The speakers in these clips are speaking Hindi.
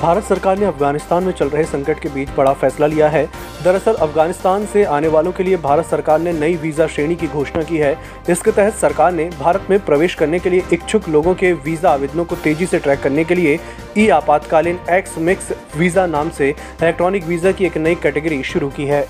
भारत सरकार ने अफ़गानिस्तान में चल रहे संकट के बीच बड़ा फैसला लिया है। दरअसल, अफ़गानिस्तान से आने वालों के लिए भारत सरकार ने नई वीज़ा श्रेणी की घोषणा की है। इसके तहत सरकार ने भारत में प्रवेश करने के लिए इच्छुक लोगों के वीज़ा आवेदनों को तेज़ी से ट्रैक करने के लिए ई आपातकालीन एक्स मिक्स वीज़ा नाम से इलेक्ट्रॉनिक वीज़ा की एक नई कैटेगरी शुरू की है।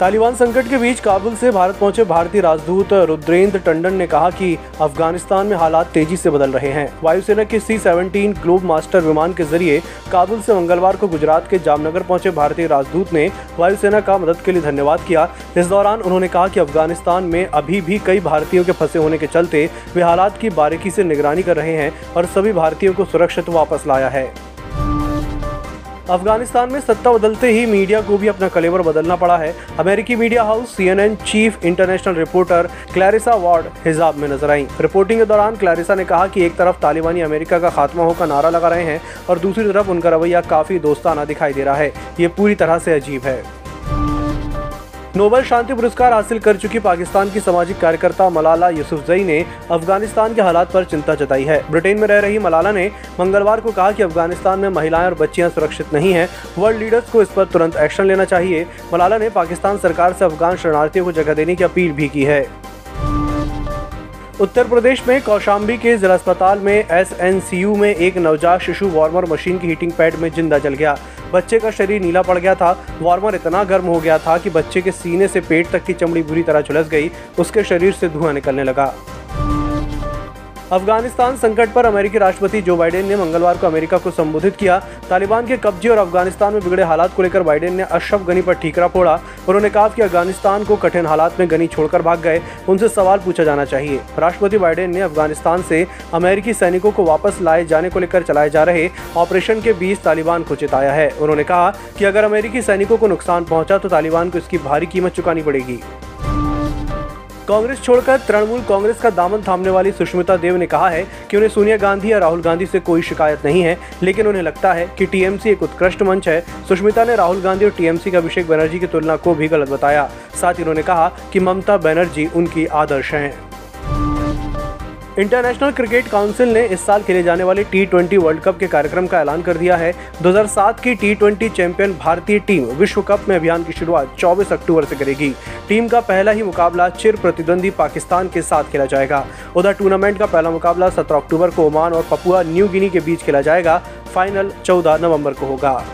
तालिबान संकट के बीच काबुल से भारत पहुँचे भारतीय राजदूत रुद्रेंद्र टंडन ने कहा कि अफ़गानिस्तान में हालात तेज़ी से बदल रहे हैं। वायुसेना के सी सेवनटीन ग्लोब मास्टर विमान के ज़रिए काबुल से मंगलवार को गुजरात के जामनगर पहुँचे भारतीय राजदूत ने वायुसेना का मदद के लिए धन्यवाद किया। इस दौरान उन्होंने कहा कि अफ़गानिस्तान में अभी भी कई भारतीयों के फंसे होने के चलते वे हालात की बारीकी से निगरानी कर रहे हैं और सभी भारतीयों को सुरक्षित वापस लाया है। अफ़गानिस्तान में सत्ता बदलते ही मीडिया को भी अपना कलेवर बदलना पड़ा है। अमेरिकी media house CNN chief international reporter Clarissa Ward हिजाब में नज़र आई। रिपोर्टिंग के दौरान क्लैरिसा ने कहा कि एक तरफ़ तालिबानी अमेरिका का खात्मा होकर नारा लगा रहे हैं और दूसरी तरफ़ उनका रवैया काफ़ी दोस्ताना दिखाई दे रहा है। ये पूरी तरह से अजीब है। नोबेल शांति पुरस्कार हासिल कर चुकी पाकिस्तान की सामाजिक कार्यकर्ता मलाला यूसुफजई ने अफ़गानिस्तान के हालात पर चिंता जताई है। ब्रिटेन में रह रही मलाला ने मंगलवार को कहा कि अफ़गानिस्तान में महिलाएँ और बच्चियाँ सुरक्षित नहीं हैं, वर्ल्ड लीडर्स को इस पर तुरंत एक्शन लेना चाहिए। मलाला ने पाकिस्तान सरकार से अफगान शरणार्थियों को जगह देने की अपील भी की है। उत्तर प्रदेश में कौशाम्बी के जिला अस्पताल में एसएनसीयू में एक नवजात शिशु वार्मर मशीन की हीटिंग पैड में ज़िंदा जल गया। बच्चे का शरीर नीला पड़ गया था। वार्मर इतना गर्म हो गया था कि बच्चे के सीने से पेट तक की चमड़ी बुरी तरह झुलस गई। उसके शरीर से धुआँ निकलने लगा। अफ़गानिस्तान संकट पर अमेरिकी राष्ट्रपति जो बाइडेन ने मंगलवार को अमेरिका को संबोधित किया, तालिबान के कब्जे और अफ़गानिस्तान में बिगड़े हालात को लेकर बाइडेन ने अशरफ गनी पर ठीकरा फोड़ा। उन्होंने कहा कि अफ़गानिस्तान को कठिन हालात में गनी छोड़कर भाग गए। उनसे सवाल पूछा जाना चाहिए। राष्ट्रपति बाइडेन ने अफ़गानिस्तान से अमेरिकी सैनिकों को वापस लाए जाने को लेकर चलाए जा रहे ऑपरेशन के बीच तालिबान को चेताया है। उन्होंने कहा कि अगर अमेरिकी सैनिकों को नुकसान पहुँचा तो तालिबान को इसकी भारी कीमत चुकानी पड़ेगी। कांग्रेस छोड़कर तृणमूल कांग्रेस का दामन थामने वाली सुष्मिता देव ने कहा है कि उन्हें सोनिया गांधी या राहुल गांधी से कोई शिकायत नहीं है, लेकिन उन्हें लगता है कि टीएमसी एक उत्कृष्ट मंच है। सुष्मिता ने राहुल गांधी और टीएमसी के अभिषेक बनर्जी की तुलना को भी गलत बताया। साथ ही उन्होंने कहा कि ममता बनर्जी उनकी आदर्श हैं। इंटरनेशनल क्रिकेट काउंसिल ने इस साल खेले जाने वाले टी ट्वेंटी वर्ल्ड कप के कार्यक्रम का ऐलान कर दिया है। 2007 की टी ट्वेंटी चैंपियन भारतीय टीम विश्व कप में अभियान की शुरुआत 24 अक्टूबर से करेगी। टीम का पहला ही मुकाबला चिर प्रतिद्वंदी पाकिस्तान के साथ खेला जाएगा। उधर टूर्नामेंट का पहला मुकाबला सत्रह अक्टूबर को ओमान और पपुआ न्यू गिनी के बीच खेला जाएगा। फाइनल चौदह नवंबर को होगा।